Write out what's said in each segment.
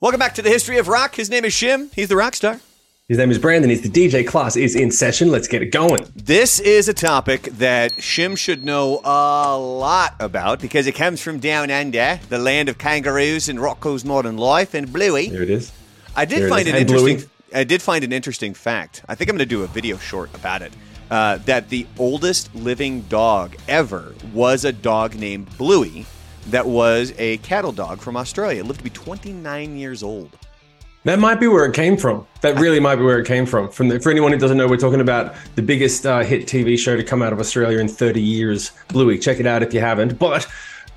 Welcome back to the history of rock. His name is Shim. He's the rock star. His name is Brandon. He's the DJ. Class is in session. Let's get it going. This is a topic that Shim should know a lot about because it comes from down under, the land of kangaroos and Rocko's modern life, and Bluey. There it is. I did There find is. an And Bluey. interesting. I did find an interesting fact. I think I'm going to do a video short about it. Uh, that the oldest living dog ever was a dog named Bluey, that was a cattle dog from Australia. It lived to be 29 years old. That might be where it came from. That really might be where it came from. From the, for anyone who doesn't know, we're talking about the biggest uh, hit TV show to come out of Australia in 30 years. Bluey, check it out if you haven't. But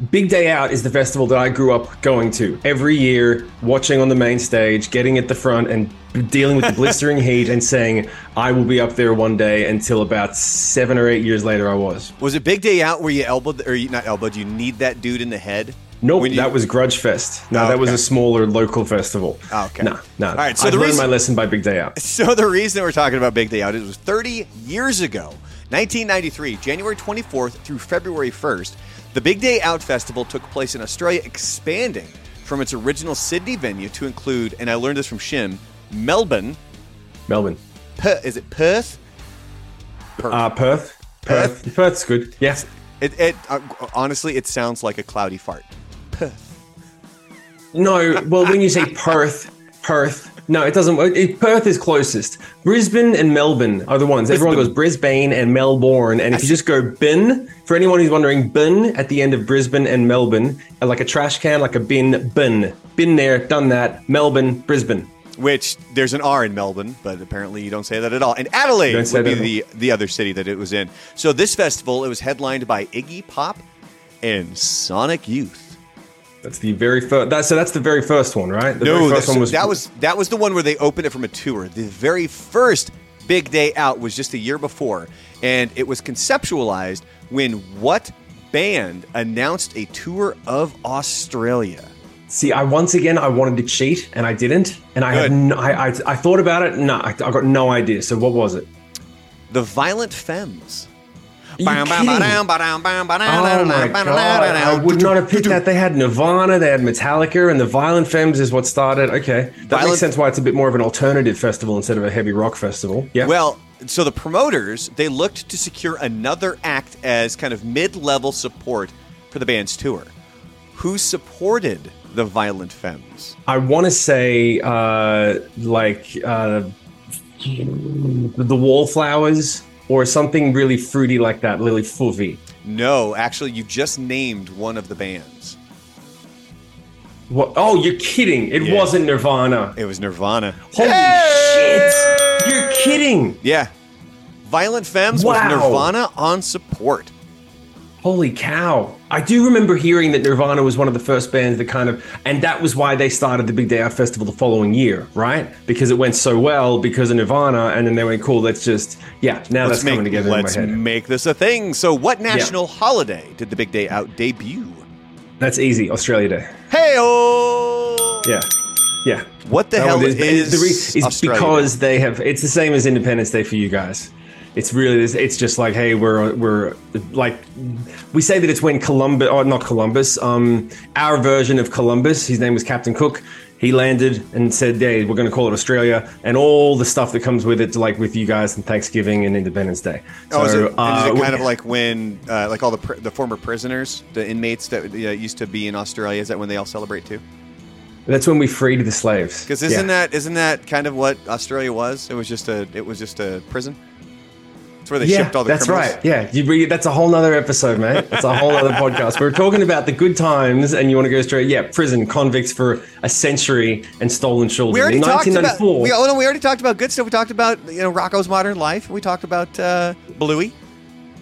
Big Day Out is the festival that I grew up going to every year, watching on the main stage, getting at the front, and dealing with the blistering heat, and saying I will be up there one day. Until about seven or eight years later, I was. Was it Big Day Out where you elbowed, or you, not elbowed, you need that dude in the head? Nope, you- that was Grudge Fest. No, Oh, that was a smaller local festival. Oh, okay. No, no. All right, so the learned reason- my lesson by Big Day Out. So the reason we're talking about Big Day Out is it was 30 years ago, 1993, January 24th through February 1st. The Big Day Out Festival took place in Australia, expanding from its original Sydney venue to include, and I learned this from Shim, Melbourne. Melbourne. Per, is it Perth? Perth. Uh, Perth. Perth. Perth's good. Yes. It, it uh, honestly, it sounds like a cloudy fart. No, well, when you say Perth, Perth, no, it doesn't. It, Perth is closest. Brisbane and Melbourne are the ones. Everyone goes Brisbane and Melbourne, and if you just go bin, for anyone who's wondering, bin at the end of Brisbane and Melbourne, uh, like a trash can, like a bin, bin, been there, done that. Melbourne, Brisbane. Which there's an R in Melbourne, but apparently you don't say that at all. And Adelaide would be the the other city that it was in. So this festival, it was headlined by Iggy Pop and Sonic Youth. That's the very first. That, so that's the very first one, right? The No, first one was that was that was the one where they opened it from a tour. The very first big day out was just a year before, and it was conceptualized when what band announced a tour of Australia? See, I once again I wanted to cheat and I didn't, and I Good. have no, I, I I thought about it. No, I, I got no idea. So what was it? The Violent Femmes. Oh my god! I would not have picked that. They had Nirvana, they had Metallica, and the Violent Femmes is what started. Okay, that Violent- makes sense. Why it's a bit more of an alternative festival instead of a heavy rock festival. Yeah. Well, so the promoters they looked to secure another act as kind of mid-level support for the band's tour. Who supported the Violent Femmes? I want to say uh, like uh, the Wallflowers or something really fruity like that. Lily Fouvy. No, actually, you just named one of the bands. What? Oh, you're kidding! It Yeah. wasn't Nirvana. It was Nirvana. Holy shit! You're kidding! Yeah. Violent Femmes Wow. with Nirvana on support. Holy cow. I do remember hearing that Nirvana was one of the first bands that kind of, and that was why they started the Big Day Out Festival the following year, right? Because it went so well because of Nirvana, and then they went, cool, let's just, yeah, now Let's that's coming together let's in my head. make this a thing. So, what national holiday did the Big Day Out debut? That's easy, Australia Day. Hey, Yeah. Yeah. What the That hell one is, the re- it's Australia because they have, it's the same as Independence Day for you guys. It's really, it's just like, hey, we're, we're like, we say that it's when Columbus, or not Columbus, um, our version of Columbus, his name was Captain Cook. He landed and said, hey, we're going to call it Australia and all the stuff that comes with it, like with you guys and Thanksgiving and Independence Day. Oh, is it, uh, is it kind we- of like when, uh, like all the pr- the former prisoners, the inmates that uh, used to be in Australia? Is that when they all celebrate too? that's when we freed the slaves. Because isn't Yeah. that isn't that kind of what Australia was? It was just a it was just a prison. Where they yeah, shipped all the that's criminals. right. Yeah, you re- that's a whole nother episode, mate. That's a whole other podcast. We're talking about the good times, and you want to go straight? Yeah, prison convicts for a century and stolen children. We already in talked about 1994. we, oh, no, we already talked about good stuff. We talked about you know Rocko's modern life. We talked about uh, Bluey.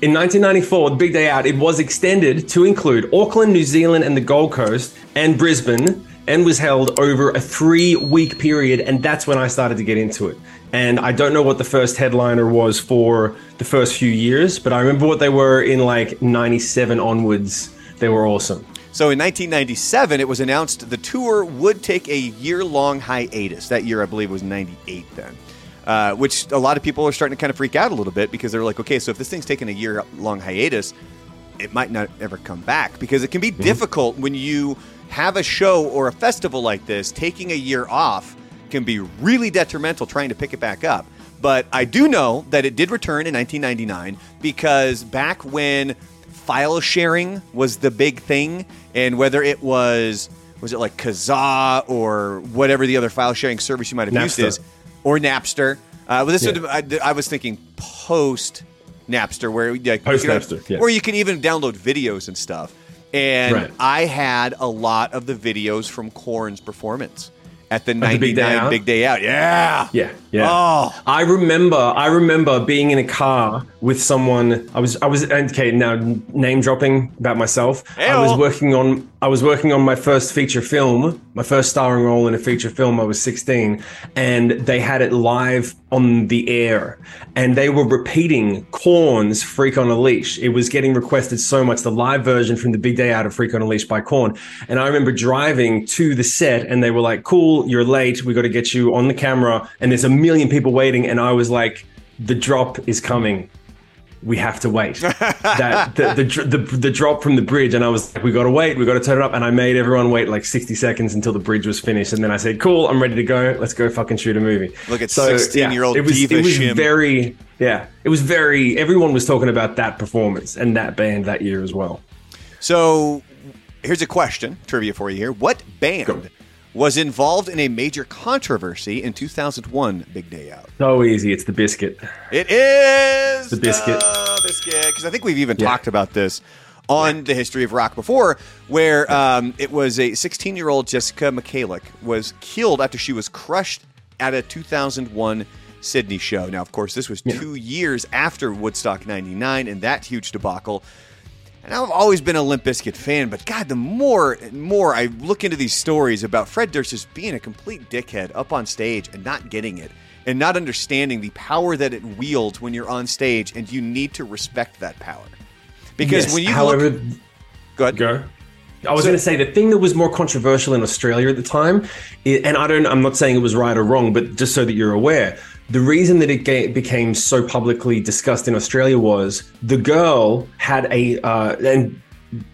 In 1994, the big day out, it was extended to include Auckland, New Zealand, and the Gold Coast, and Brisbane, and was held over a three week period. And that's when I started to get into it. And I don't know what the first headliner was for the first few years, but I remember what they were in like 97 onwards. They were awesome. So in 1997, it was announced the tour would take a year long hiatus. That year, I believe, was 98 then. Uh, which a lot of people are starting to kind of freak out a little bit because they're like, okay, so if this thing's taking a year long hiatus, it might not ever come back because it can be difficult when you have a show or a festival like this, taking a year off can be really detrimental trying to pick it back up. But I do know that it did return in 1999 because back when file sharing was the big thing, and whether it was was it like Kazaa or whatever the other file sharing service you might have used is, or Napster. Uh, well, this Yeah. would, I, I was thinking post Napster, where like, you Post Napster, yeah. where you can even download videos and stuff. And Right. I had a lot of the videos from Korn's performance at the the 99 Big Day Out? Big Day Out. Yeah. Yeah, yeah. Oh. I remember. I remember being in a car with someone. I was. I was. Okay, now name dropping about myself. I was working on. I was working on my first feature film, my first starring role in a feature film. I was 16, and they had it live on the air, and they were repeating Korn's "Freak on a Leash." It was getting requested so much. The live version from the Big Day Out of "Freak on a Leash" by Korn, and I remember driving to the set, and they were like, "Cool, you're late. We got to get you on the camera." And there's a million people waiting, and I was like, "The drop is coming." We have to wait. that the, the the the drop from the bridge, and I was like, we got to wait, we got to turn it up, and I made everyone wait like sixty seconds until the bridge was finished, and then I said, cool, I'm ready to go, let's go fucking shoot a movie. Look at 16-year-old it was diva it was Shim. very yeah, it was very. Everyone was talking about that performance and that band that year as well. So here's a question, trivia for you here. What band Go. Was involved in a major controversy in 2001 Big Day Out? So easy, it's the Bizkit. It is The Bizkit. the Bizkit. Because I think we've even Yeah. talked about this on the history of rock before, where um, it was a 16 year old Jessica Michalik was killed after she was crushed at a 2001 Sydney show. Now, of course, this was two years after Woodstock 99 and that huge debacle. And I've always been a Limp Bizkit fan, but God, the more and more I look into these stories about Fred Durst just being a complete dickhead up on stage and not getting it, and not understanding the power that it wields when you're on stage, and you need to respect that power. Because Yes, when you however, look, go ahead. Go. I was So- going to say the thing that was more controversial in Australia at the time, and I don't, I'm not saying it was right or wrong, but just so that you're aware, the reason that it became so publicly discussed in Australia was the girl had a, uh, and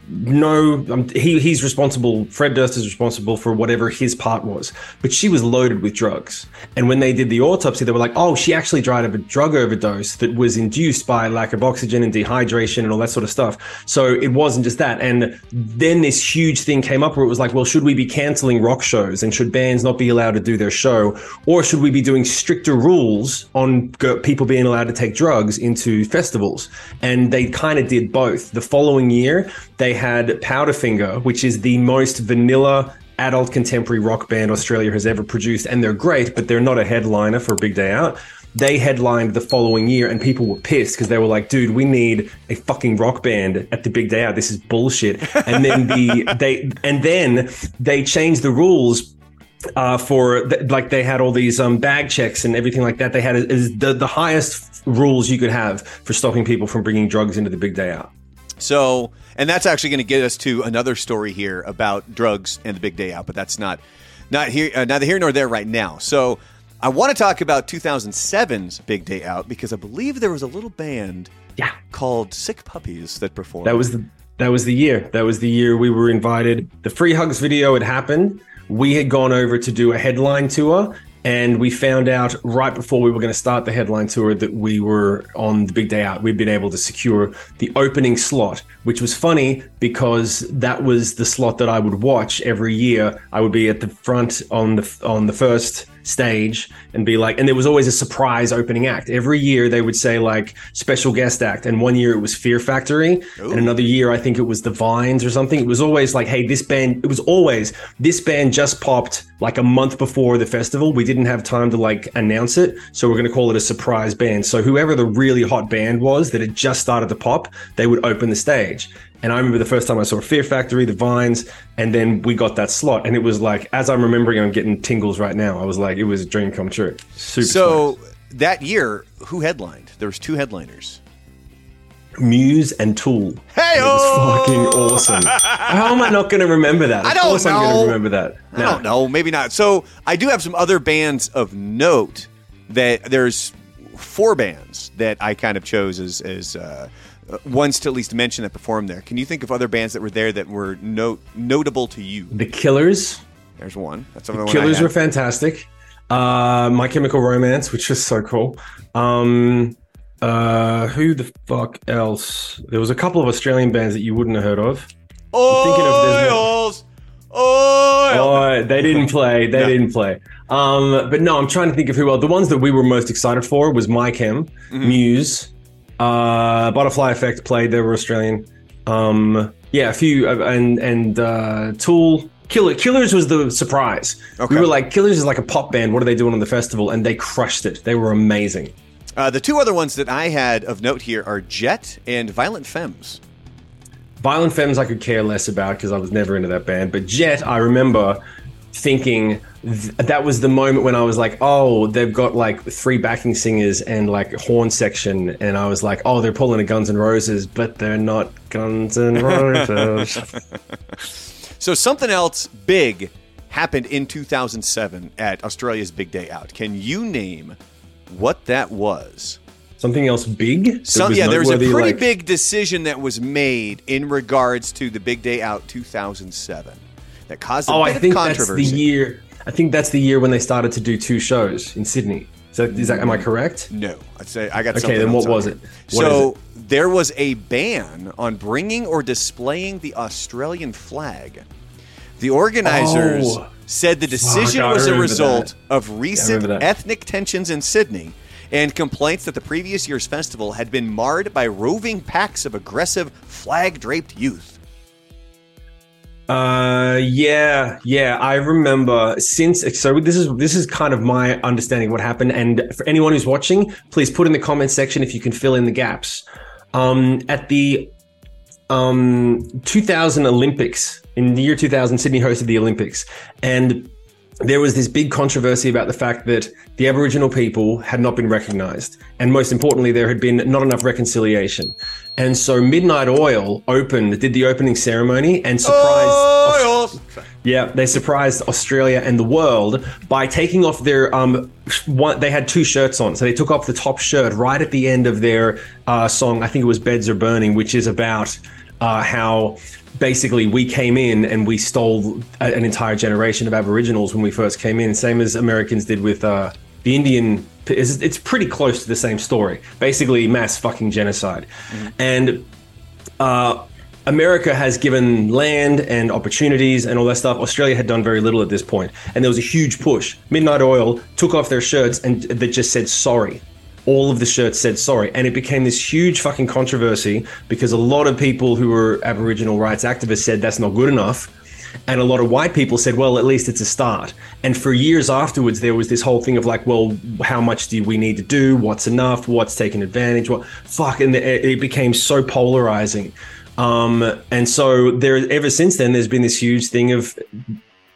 no, um, he he's responsible. Fred Durst is responsible for whatever his part was, but she was loaded with drugs. And when they did the autopsy, they were like, "Oh, she actually died of a drug overdose that was induced by lack of oxygen and dehydration and all that sort of stuff." So it wasn't just that. And then this huge thing came up where it was like, "Well, should we be canceling rock shows and should bands not be allowed to do their show, or should we be doing stricter rules on people being allowed to take drugs into festivals?" And they kind of did both. The following year, they had Powderfinger, which is the most vanilla adult contemporary rock band Australia has ever produced, and they're great, but they're not a headliner for a big day out. They headlined the following year, and people were pissed because they were like, "Dude, we need a fucking rock band at the big day out. This is bullshit." And then the they and then they changed the rules uh, for th- like they had all these um, bag checks and everything like that. They had is the the highest rules you could have for stopping people from bringing drugs into the big day out. So, and that's actually going to get us to another story here about drugs and the big day out, but that's not not here uh, neither here nor there right now. So, I want to talk about 2007's big day out because I believe there was a little band Yeah. called Sick Puppies that performed. That was the that was the year. That was the year we were invited. The Free Hugs video had happened. We had gone over to do a headline tour, and we found out right before we were going to start the headline tour that we were on the big day out. We'd been able to secure the opening slot, which was funny because that was the slot that I would watch every year. I would be at the front on the on the first stage and be like and there was always a surprise opening act. Every year they would say like special guest act. And one year it was fear factory. And another year i think it was the vines or something. It was always like hey this band it was always this band just popped like a month before the festival. We didn't have time to like announce it. So we're going to call it a surprise band. So whoever the really hot band was that had just started to pop they would open the stage and I remember the first time I saw Fear Factory, the Vines, and then we got that slot. And it was like, as I'm remembering, I'm getting tingles right now. I was like, it was a dream come true. Super. so that year, who headlined? There was two headliners. Muse and Tool. Hey, It was fucking awesome. How am I not going to remember that? Of I don't course I'm going to remember that. I don't know, maybe not. So I do have some other bands of note that there's four bands that I kind of chose as, as uh, ones to at least mention that performed there. Can you think of other bands that were there that were no- notable to you? The Killers. There's one. That's another one. Killers were fantastic. Uh, My Chemical Romance, which is so cool. Um, uh, who the fuck else? There was a couple of Australian bands that you wouldn't have heard of. of Oils. Oil. Oh, they didn't play. They No. didn't play. Um, but no, I'm trying to think of who else. The ones that we were most excited for was My Chem, Mm-hmm. Muse, uh, Butterfly Effect played. They were Australian. Um, yeah, a few, uh, and and uh, Tool. Killer Killers was the surprise. Okay. We were like, Killers is like a pop band. What are they doing on the festival? And they crushed it. They were amazing. Uh, the two other ones that I had of note here are Jet and Violent Femmes. Violent Femmes I could care less about because I was never into that band. But Jet, I remember thinking th- that was the moment when I was like, oh, they've got like three backing singers and like horn section. And I was like, oh, they're pulling a Guns N' Roses, but they're not Guns N' Roses. So something else big happened in 2007 at Australia's Big Day Out. Can you name what that was? Something else big? Some, yeah, there was a pretty like- big decision that was made in regards to the Big Day Out 2007 that caused a Oh, I think that's the year. I think that's the year when they started to do two shows in Sydney. So is that am I correct? No, I'd say I got. Okay, then what was it? What so is there was a ban on bringing or displaying the Australian flag. The organizers Oh. said the decision I was a result that. of recent that. ethnic tensions in Sydney and complaints that the previous year's festival had been marred by roving packs of aggressive flag-draped youth. Uh, yeah, yeah. I remember since so this is this is kind of my understanding of what happened. And for anyone who's watching, please put in the comment section if you can fill in the gaps. Um, at the um 2000 Olympics in the year 2000, Sydney hosted the Olympics, and there was this big controversy about the fact that the Aboriginal people had not been recognized. And most importantly, there had been not enough reconciliation. And so Midnight Oil opened, did the opening ceremony and surprised. Oils! Yeah, they surprised Australia and the world by taking off their um. One, they had two shirts on, so they took off the top shirt right at the end of their uh, song. I think it was "Beds Are Burning," which is about uh, how basically we came in and we stole a, an entire generation of Aboriginals when we first came in, same as Americans did with uh, the Indian. It's, it's pretty close to the same story. Basically, mass fucking genocide, and uh, America has given land and opportunities and all that stuff. Australia had done very little at this point, and there was a huge push. Midnight Oil took off their shirts and that just said sorry. All of the shirts said sorry, and it became this huge fucking controversy because a lot of people who were Aboriginal rights activists said that's not good enough. And a lot of white people said, well, at least it's a start. And for years afterwards, there was this whole thing of like, well, how much do we need to do? What's enough? What's taken advantage? What fuck? And it became so polarizing. Um, and so there, ever since then, there's been this huge thing of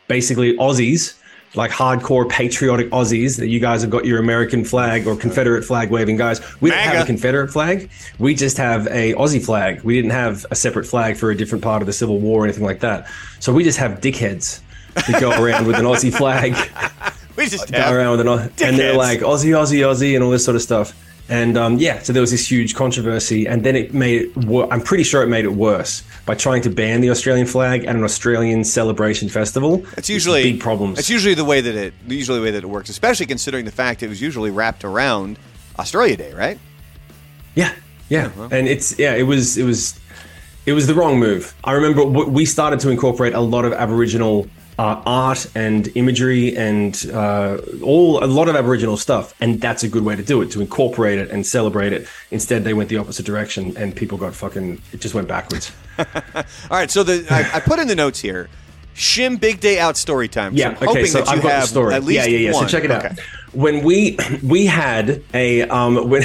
basically Aussies, like hardcore patriotic Aussies, that you guys have got your American flag or Confederate flag waving guys. We don't have a Confederate flag. We just have a Aussie flag. We didn't have a separate flag for a different part of the Civil War or anything like that. So we just have dickheads that go around with an Aussie flag We just go around with an Au- and they're like Aussie, Aussie, Aussie, and all this sort of stuff. And um, yeah, so there was this huge controversy, and then it made it. Wor- I'm pretty sure it made it worse by trying to ban the Australian flag at an Australian celebration festival. It's usually big problems. It's usually the way that it usually the way that it works, especially considering the fact it was usually wrapped around Australia Day, right? Yeah, yeah, and it's yeah, it was it was it was the wrong move. I remember we started to incorporate a lot of Aboriginal uh, art and imagery and uh, all a lot of Aboriginal stuff, and that's a good way to do it to incorporate it and celebrate it. Instead, they went the opposite direction, and people got fucking it just went backwards. All right, so the I, I put in the notes here. Shim Big Day Out story time. Yeah. I'm okay. So that I've got have the story. at least yeah, yeah, yeah. one. So check it out. Okay. When we we had a um when.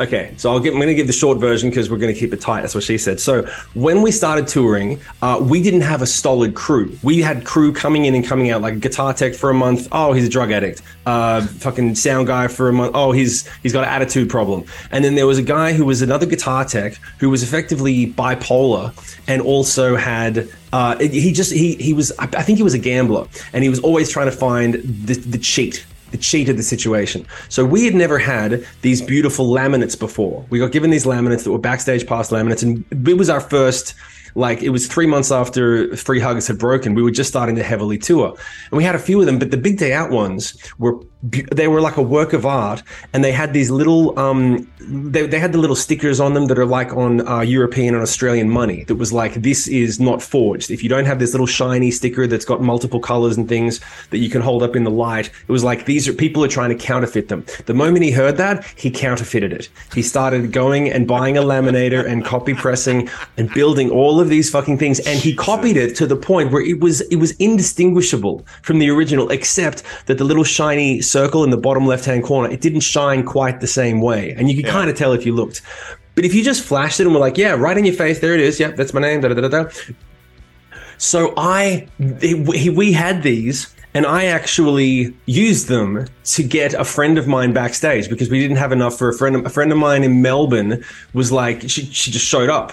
Okay, so I'll give, I'm going to give the short version because we're going to keep it tight. That's what she said. So when we started touring, uh, we didn't have a solid crew. We had crew coming in and coming out, like a guitar tech for a month. Oh, he's a drug addict. Uh, fucking sound guy for a month. Oh, he's he's got an attitude problem. And then there was a guy who was another guitar tech who was effectively bipolar and also had uh, he just he he was I I think he was a gambler and he was always trying to find the, the cheat it cheated the situation. So we had never had these beautiful laminates before. We got given these laminates that were backstage pass laminates, and it was our first like it was three months after Free Hugs had broken. We were just starting to heavily tour, and we had a few of them. But the big day out ones were they were like a work of art, and they had these little um they, they had the little stickers on them that are like on uh, European and Australian money. That was like this is not forged. If you don't have this little shiny sticker that's got multiple colors and things that you can hold up in the light, it was like these are people are trying to counterfeit them. The moment he heard that, he counterfeited it. He started going and buying a laminator and copy pressing and building all of these fucking things, and he copied it to the point where it was it was indistinguishable from the original, except that the little shiny circle in the bottom left hand corner it didn't shine quite the same way, and you could yeah. kind of tell if you looked. But if you just flashed it and were like, "Yeah, right in your face, there it is. Yep, that's my name." Da da da da. So I, it, we had these and I actually used them to get a friend of mine backstage because we didn't have enough for a friend. A friend of mine in Melbourne was like, she, she just showed up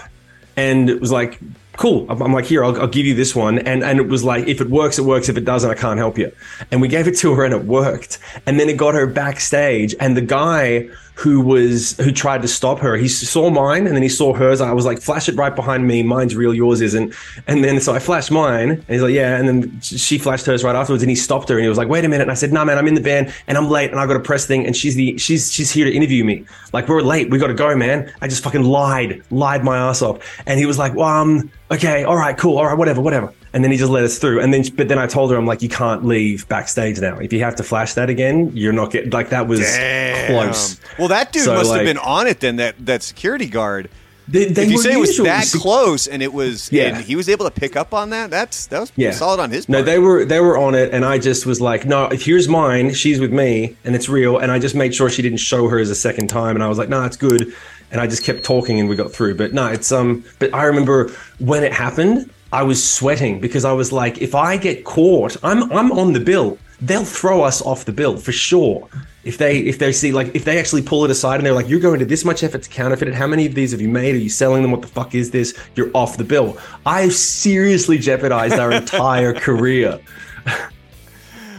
and it was like, cool. I'm, like, here, I'll, I'll, give you this one. And, and it was like, if it works, it works. If it doesn't, I can't help you. And we gave it to her and it worked. And then it got her backstage. And the guy who was who tried to stop her. He saw mine and then he saw hers. I was like, flash it right behind me. Mine's real, yours isn't. And then so I flashed mine and he's like, yeah. And then she flashed hers right afterwards and he stopped her and he was like, wait a minute. And I said, nah, man, I'm in the band and I'm late and I got a press thing and she's the she's she's here to interview me. Like we're late. We got to go, man. I just fucking lied, lied my ass off. And he was like, well, um, okay, all right, cool, all right, whatever, whatever and then he just let us through. And then, but then I told her, I'm like, you can't leave backstage now. If you have to flash that again, you're not getting like that was Damn. close. Well, that dude so, must like, have been on it then. That that security guard. They, they if you say it was that close and it was, yeah, he was able to pick up on that. That's that was yeah. solid on his. Part. No, they were they were on it, and I just was like, no, if here's mine, she's with me, and it's real. And I just made sure she didn't show hers a second time, and I was like, no, it's good. And I just kept talking, and we got through. But no, it's um. But I remember when it happened, I was sweating because I was like, if I get caught, I'm I'm on the bill. They'll throw us off the bill for sure. If they if they see like if they actually pull it aside and they're like, you're going to this much effort to counterfeit it. How many of these have you made? Are you selling them? What the fuck is this? You're off the bill. I seriously jeopardized our entire career.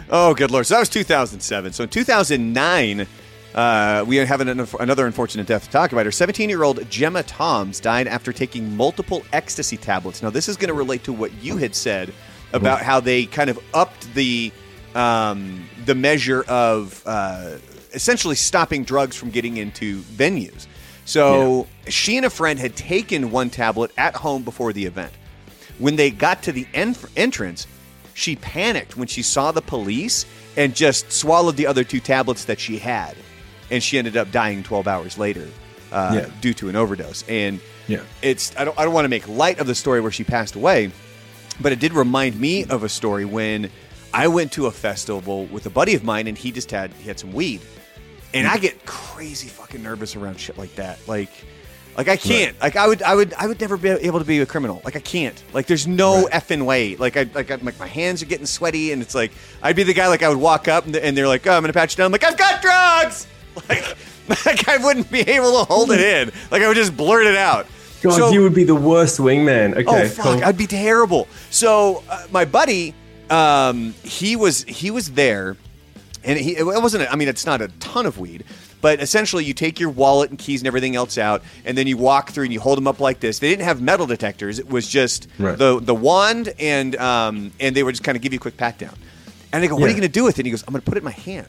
oh, good lord! So that was 2007. So in 2009 uh, we have an, another unfortunate death to talk about. Her 17 year old Gemma Thoms died after taking multiple ecstasy tablets. Now, this is going to relate to what you had said about how they kind of upped the um, the measure of uh, essentially stopping drugs from getting into venues. So yeah. she and a friend had taken one tablet at home before the event. When they got to the en- entrance, she panicked when she saw the police and just swallowed the other two tablets that she had and she ended up dying 12 hours later uh, yeah. due to an overdose. And yeah. it's I don't I don't want to make light of the story where she passed away, but it did remind me of a story when I went to a festival with a buddy of mine and he just had he had some weed. And I get crazy fucking nervous around shit like that. Like like I can't. Right. Like I would I would I would never be able to be a criminal. Like I can't. Like there's no right. effing way. Like I like I'm, like my hands are getting sweaty and it's like I'd be the guy like I would walk up and, they're like, "Oh, I'm going to patch you down." I'm like, "I've got drugs." Like, like I wouldn't be able to hold it in. Like I would just blurt it out. God, so, you would be the worst wingman. Okay, oh fuck, cool. I'd be terrible. So uh, my buddy, um, he was he was there, and he it wasn't. A, I mean, it's not a ton of weed, but essentially you take your wallet and keys and everything else out, and then you walk through and you hold them up like this. They didn't have metal detectors; it was just right. the the wand, and um, and they would just kind of give you a quick pat down. And they go, "What yeah. are you going to do with it?" And he goes, "I'm going to put it in my hand."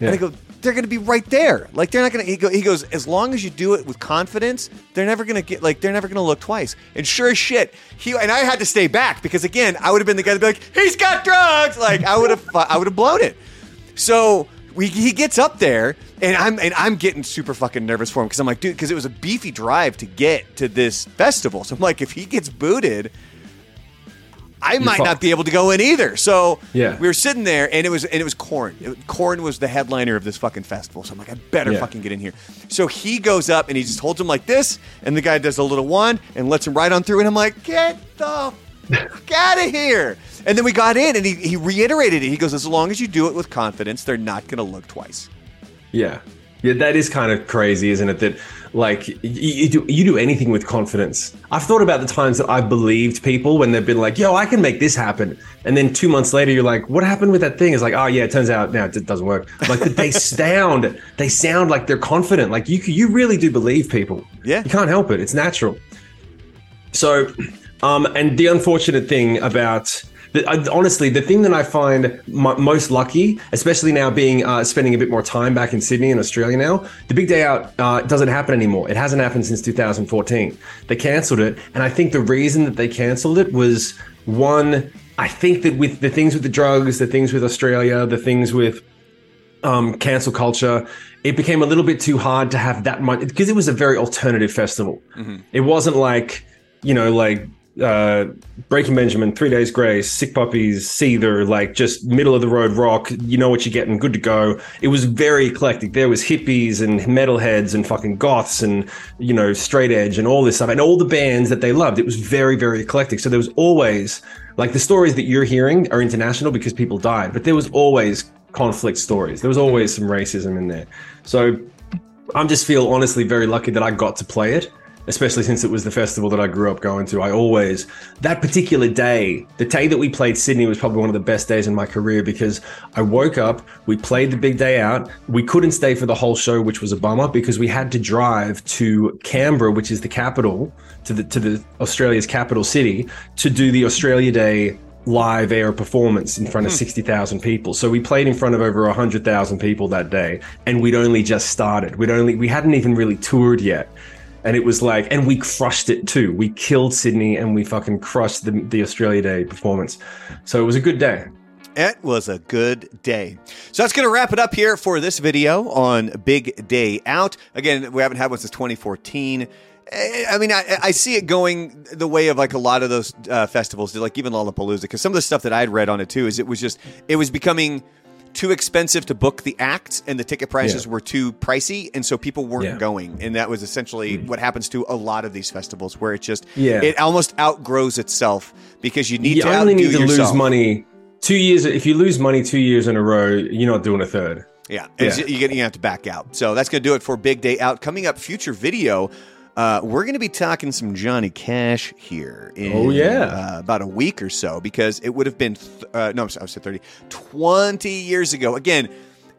Yeah. And I go, they're going to be right there. Like they're not going to. He, go, he goes, as long as you do it with confidence, they're never going to get like they're never going to look twice. And sure as shit, he and I had to stay back because again, I would have been the guy to be like, he's got drugs. Like I would have, I would have blown it. So we, he gets up there, and I'm and I'm getting super fucking nervous for him because I'm like, dude, because it was a beefy drive to get to this festival. So I'm like, if he gets booted, I might not be able to go in either. So yeah. we were sitting there, and it was and it was Korn. Corn was the headliner of this fucking festival. So I'm like, I better yeah. fucking get in here. So he goes up and he just holds him like this, and the guy does a little one and lets him right on through. And I'm like, get the fuck out of here. And then we got in, and he, he reiterated it. He goes, as long as you do it with confidence, they're not going to look twice. Yeah. Yeah, that is kind of crazy, isn't it? That like you, you, do you do anything with confidence. I've thought about the times that I've believed people when they've been like, "Yo, I can make this happen," and then two months later, you're like, "What happened with that thing?" It's like, "Oh yeah, it turns out now it doesn't work." Like they sound, they sound like they're confident. Like you, you really do believe people. Yeah, you can't help it. It's natural. So, um, and the unfortunate thing about the, honestly, the thing that I find m- most lucky, especially now being uh, spending a bit more time back in Sydney and Australia now, the big day out uh, doesn't happen anymore. It hasn't happened since 2014. They cancelled it, and I think the reason that they cancelled it was one. I think that with the things with the drugs, the things with Australia, the things with um, cancel culture, it became a little bit too hard to have that much because it was a very alternative festival. Mm-hmm. It wasn't like you know like uh, Breaking Benjamin, Three Days Grace, Sick Puppies, Seether, like just middle of the road rock. You know what you're getting, good to go. It was very eclectic. There was hippies and metalheads and fucking goths and you know straight edge and all this stuff and all the bands that they loved. It was very very eclectic. So there was always like the stories that you're hearing are international because people died, but there was always conflict stories. There was always some racism in there. So I'm just feel honestly very lucky that I got to play it especially since it was the festival that I grew up going to. I always, that particular day, the day that we played Sydney was probably one of the best days in my career because I woke up, we played the big day out. We couldn't stay for the whole show, which was a bummer because we had to drive to Canberra, which is the capital, to the, to the Australia's capital city to do the Australia Day live air performance in front of hmm. 60,000 people. So we played in front of over 100,000 people that day and we'd only just started. We'd only we hadn't even really toured yet and it was like, and we crushed it too. We killed Sydney and we fucking crushed the, the Australia Day performance. So it was a good day. It was a good day. So that's going to wrap it up here for this video on Big Day Out. Again, we haven't had one since 2014. Eh, I mean, I, I, see it going the way of like a lot of those uh, festivals, like even Lollapalooza, because some of the stuff that I had read on it too is it was just, it was becoming too expensive to book the acts and the ticket prices yeah. were too pricey and so people weren't yeah. going and that was essentially mm. what happens to a lot of these festivals where it just yeah. it almost outgrows itself because you need you to only need to yourself. lose money two years if you lose money two years in a row you're not doing a third yeah, yeah. you're gonna have to back out so that's gonna do it for big day out coming up future video uh, we're going to be talking some Johnny Cash here in oh, yeah. Uh, about a week or so because it would have been, th- uh, no, I said 30, 20 years ago. Again,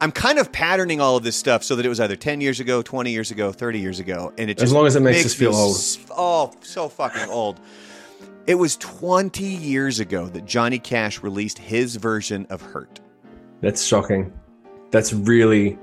I'm kind of patterning all of this stuff so that it was either 10 years ago, 20 years ago, 30 years ago. And it just As long as it makes, makes us feel old. oh, so fucking old. It was 20 years ago that Johnny Cash released his version of Hurt. That's shocking. That's really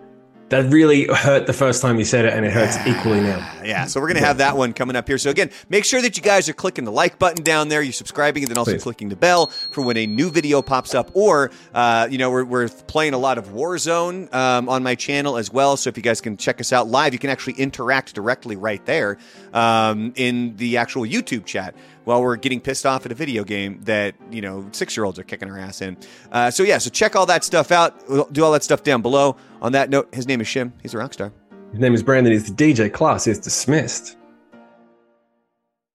that really hurt the first time you said it, and it hurts equally now. Yeah, so we're gonna have that one coming up here. So again, make sure that you guys are clicking the like button down there, you're subscribing, and then also Please. clicking the bell for when a new video pops up. Or, uh, you know, we're, we're playing a lot of Warzone um, on my channel as well. So if you guys can check us out live, you can actually interact directly right there um, in the actual YouTube chat while we're getting pissed off at a video game that you know six year olds are kicking our ass in. Uh, so yeah, so check all that stuff out. We'll do all that stuff down below. On that note, his name is Shim. He's a rock star. His name is Brandon. He's the DJ. Class is dismissed.